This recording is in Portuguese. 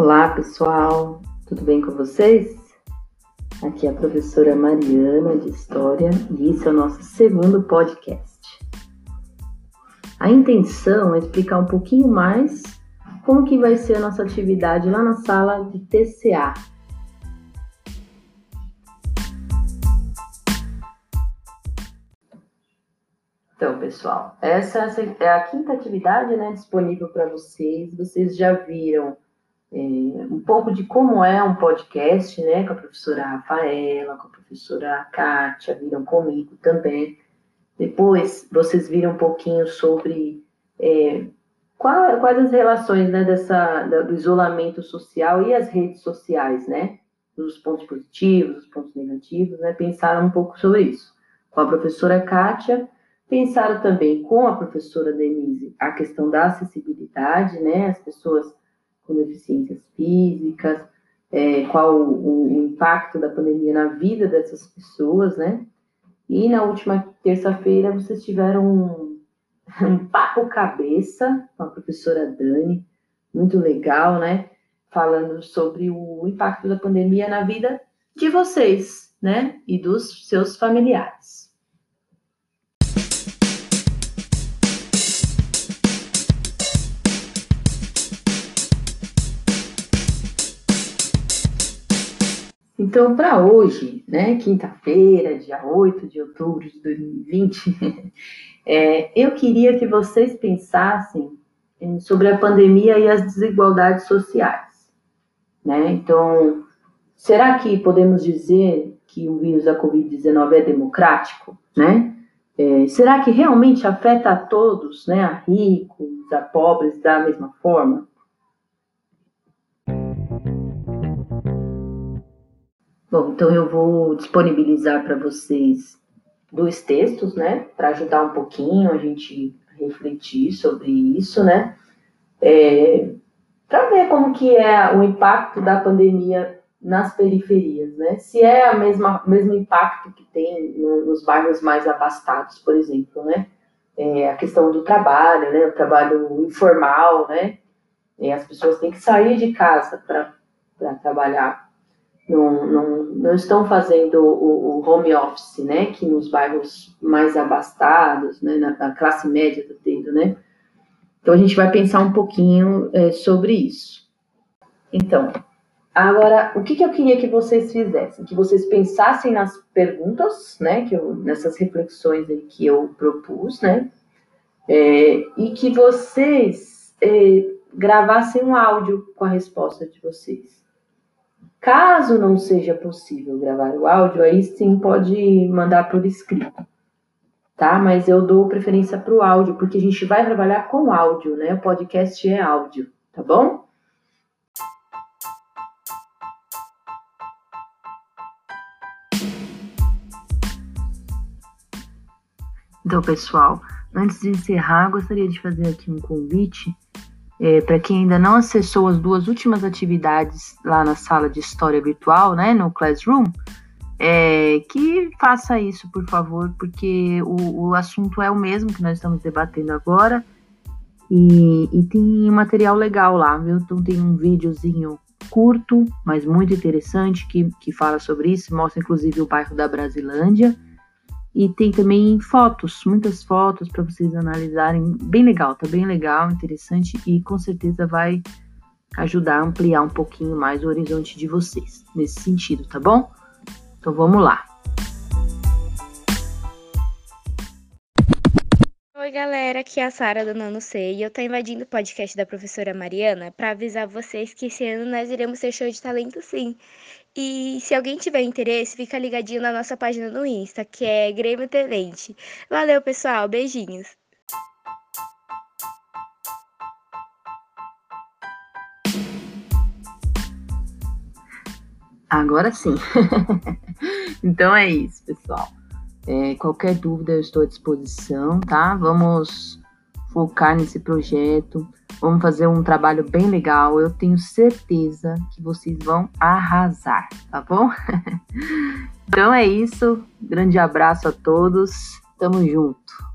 Olá, pessoal, tudo bem com vocês? Aqui é a professora Mariana de História e esse é o nosso segundo podcast. A intenção é explicar um pouquinho mais como que vai ser a nossa atividade lá na sala de TCA. Então, pessoal, essa é a quinta atividade né, disponível para vocês. Vocês já viram é, um pouco de como é um podcast, né, com a professora Rafaela, com a professora Kátia, viram comigo também. Depois, vocês viram um pouquinho sobre é, qual, quais as relações né, dessa, do isolamento social e as redes sociais, né? Os pontos positivos, os pontos negativos, né? Pensaram um pouco sobre isso. Com a professora Kátia, pensaram também com a professora Denise a questão da acessibilidade, né? As pessoas com deficiências físicas, é, qual o, o, impacto da pandemia na vida dessas pessoas, né? E na última terça-feira vocês tiveram um, um papo cabeça com a professora Dani, muito legal, né? Falando sobre o impacto da pandemia na vida de vocês, né? E dos seus familiares. Então, para hoje, né, quinta-feira, dia 8 de outubro de 2020, é, eu queria que vocês pensassem sobre a pandemia e as desigualdades sociais. Né? Então, será que podemos dizer que o vírus da Covid-19 é democrático? Né? É, será que realmente afeta a todos, né, a ricos, a pobres, da mesma forma? Bom, então eu vou disponibilizar para vocês dois textos, né, para ajudar um pouquinho a gente refletir sobre isso, né, é, para ver como que é o impacto da pandemia nas periferias, né, se é a mesma mesmo impacto que tem no, nos bairros mais abastados, por exemplo, né, é, a questão do trabalho, né, o trabalho informal, né, é, as pessoas têm que sair de casa para trabalhar não, não, não estão fazendo o, o, home office, né, que nos bairros mais abastados, né, na, na classe média está tendo, né. Então, a gente vai pensar um pouquinho é, sobre isso. Então, agora, o que, que eu queria que vocês fizessem? Que vocês pensassem nas perguntas, né, que eu, nessas reflexões que eu propus, né, é, e que vocês é, gravassem um áudio com a resposta de vocês. Caso não seja possível gravar o áudio, aí sim pode mandar por escrito, tá? Mas eu dou preferência para o áudio, porque a gente vai trabalhar com áudio, né? O podcast é áudio, tá bom? Então, pessoal, antes de encerrar, gostaria de fazer aqui um convite é, para quem ainda não acessou as duas últimas atividades lá na sala de história virtual, né, no Classroom, é, que faça isso, por favor, porque o, o, assunto é o mesmo que nós estamos debatendo agora e, e tem material legal lá, viu? Então tem um videozinho curto, mas muito interessante que, que fala sobre isso, mostra inclusive o bairro da Brasilândia e tem também fotos, muitas fotos para vocês analisarem. Bem legal, tá bem legal, interessante e com certeza vai ajudar a ampliar um pouquinho mais o horizonte de vocês nesse sentido, tá bom? Então vamos lá. Oi, galera, aqui é a Sara do Nano C e eu tô invadindo o podcast da professora Mariana para avisar vocês que esse ano nós iremos ter show de talento sim. E se alguém tiver interesse, fica ligadinho na nossa página no Insta, que é Grêmio Talente. Valeu, pessoal. Beijinhos. Agora sim. então é isso, pessoal. É, qualquer dúvida eu estou à disposição, tá? Vamos focar nesse projeto. Vamos fazer um trabalho bem legal. Eu tenho certeza que vocês vão arrasar, tá bom? então é isso. Grande abraço a todos. Tamo junto.